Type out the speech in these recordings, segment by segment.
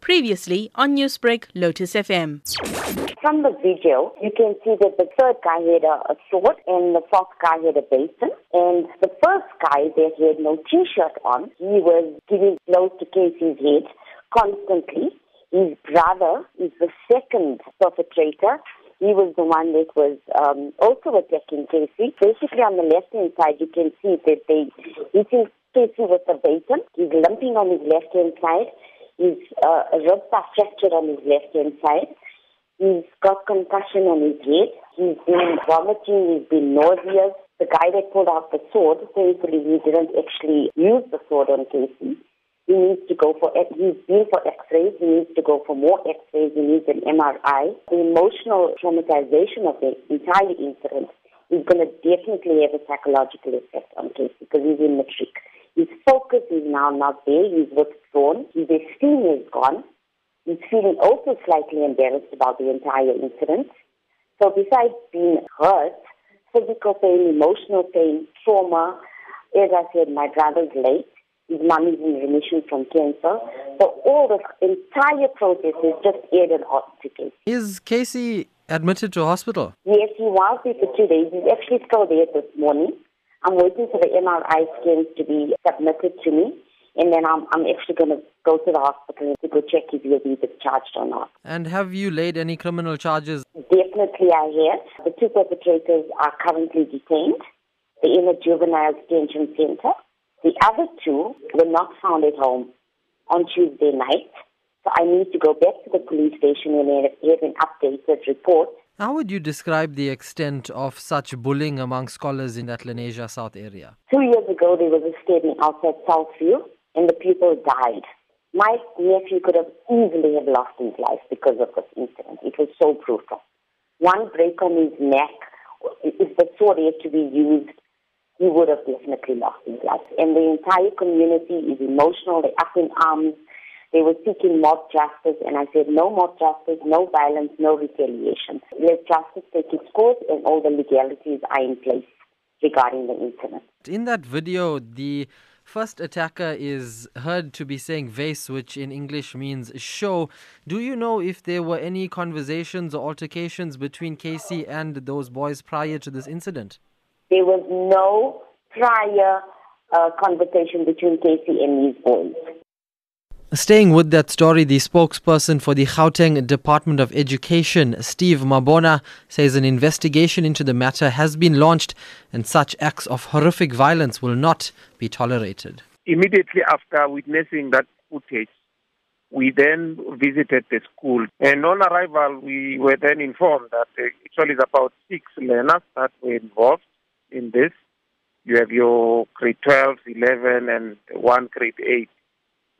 Previously on Newsbreak, Lotus FM. From the video, you can see that the third guy had a, a sword and the fourth guy had a basin. And the first guy that had no t-shirt on, he was giving blows to KC's head constantly. His brother is the second perpetrator. He was the one that was um, also attacking KC. Basically, on the left-hand side, you can see that they hitting KC with the basin. He's limping on his left-hand side. His uh, ribs are fractured on his left-hand side. He's got concussion on his head. He's been vomiting. He's been nauseous. The guy that pulled out the sword, thankfully, he didn't actually use the sword on KC. He needs to go for, he's been for x-rays, he needs to go for more x-rays, he needs an MRI. The emotional traumatization of the entire incident is going to definitely have a psychological effect on KC because he's in focus is now not there, he's withdrawn, his esteem is gone. He's feeling also slightly embarrassed about the entire incident. So besides being hurt, physical pain, emotional pain, trauma, as I said, my brother's late. His mom is in remission from cancer. So all the entire process is just added on to KC. Is KC admitted to hospital? Yes, he was there for two days. He's actually still there this morning. I'm waiting for the MRI scans to be submitted to me. And then I'm, I'm actually going to go to the hospital to go check if he'll be discharged or not. And have you laid any criminal charges? Definitely I have. The two perpetrators are currently detained. They're in a juvenile detention center. The other two were not found at home on Tuesday night. So I need to go back to the police station and have an updated report. How would you describe the extent of such bullying among scholars in that Lenasia South area? Two years ago, there was a stabbing outside Southview, and the people died. My nephew could have easily have lost his life because of this incident. It was so brutal. One break on his neck, if the sword had to be used, he would have definitely lost his life. And the entire community is emotional. They're up in arms. They were seeking mob justice, and I said, no mob justice, no violence, no retaliation. Let justice take its course, and all the legalities are in place regarding the incident. In that video, the first attacker is heard to be saying wys, which in English means show. Do you know if there were any conversations or altercations between KC and those boys prior to this incident? There was no prior uh, conversation between KC and these boys. Staying with that story, the spokesperson for the Gauteng Department of Education, Steve Mabona, says an investigation into the matter has been launched and such acts of horrific violence will not be tolerated. Immediately after witnessing that footage, we then visited the school. And on arrival, we were then informed that actually it's about six learners that were involved in this. You have your grade 12, 11, and one grade 8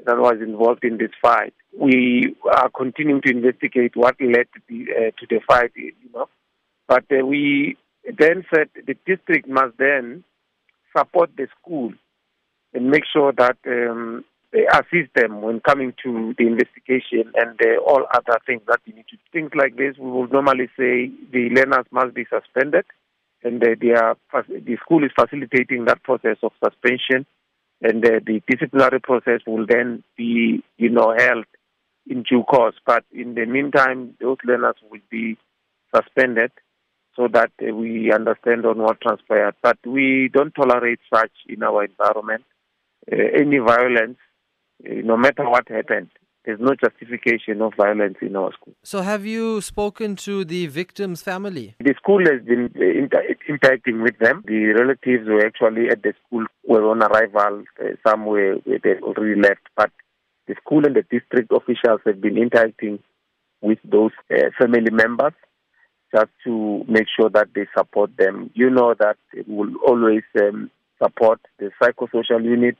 that was involved in this fight. We are continuing to investigate what led to the, uh, to the fight, you know. But uh, we then said the district must then support the school and make sure that um, they assist them when coming to the investigation and uh, all other things that we need to. Things like this, we would normally say the learners must be suspended and uh, they are, the school is facilitating that process of suspension, and uh, the disciplinary process will then be, you know, held in due course. But in the meantime, those learners will be suspended so that uh, we understand on what transpired. But we don't tolerate such in our environment. Uh, any violence, uh, no matter what happened, there's no justification of violence in our school. So, have you spoken to the victim's family? The school has been inter- interacting with them. The relatives were actually at the school, were on arrival. Uh, some were they already left, but the school and the district officials have been interacting with those uh, family members just to make sure that they support them. You know that we will always um, support the psychosocial unit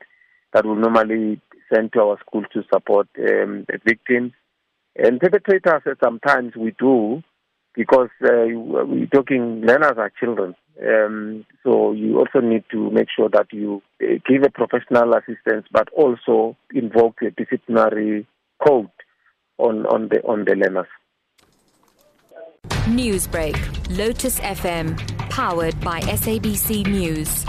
that will normally sent to our school to support um, the victims. And perpetrators, sometimes we do, because uh, we're talking learners are children. Um, so you also need to make sure that you uh, give a professional assistance, but also invoke a disciplinary code on, on the on the learners. Newsbreak, Lotus FM, powered by SABC News.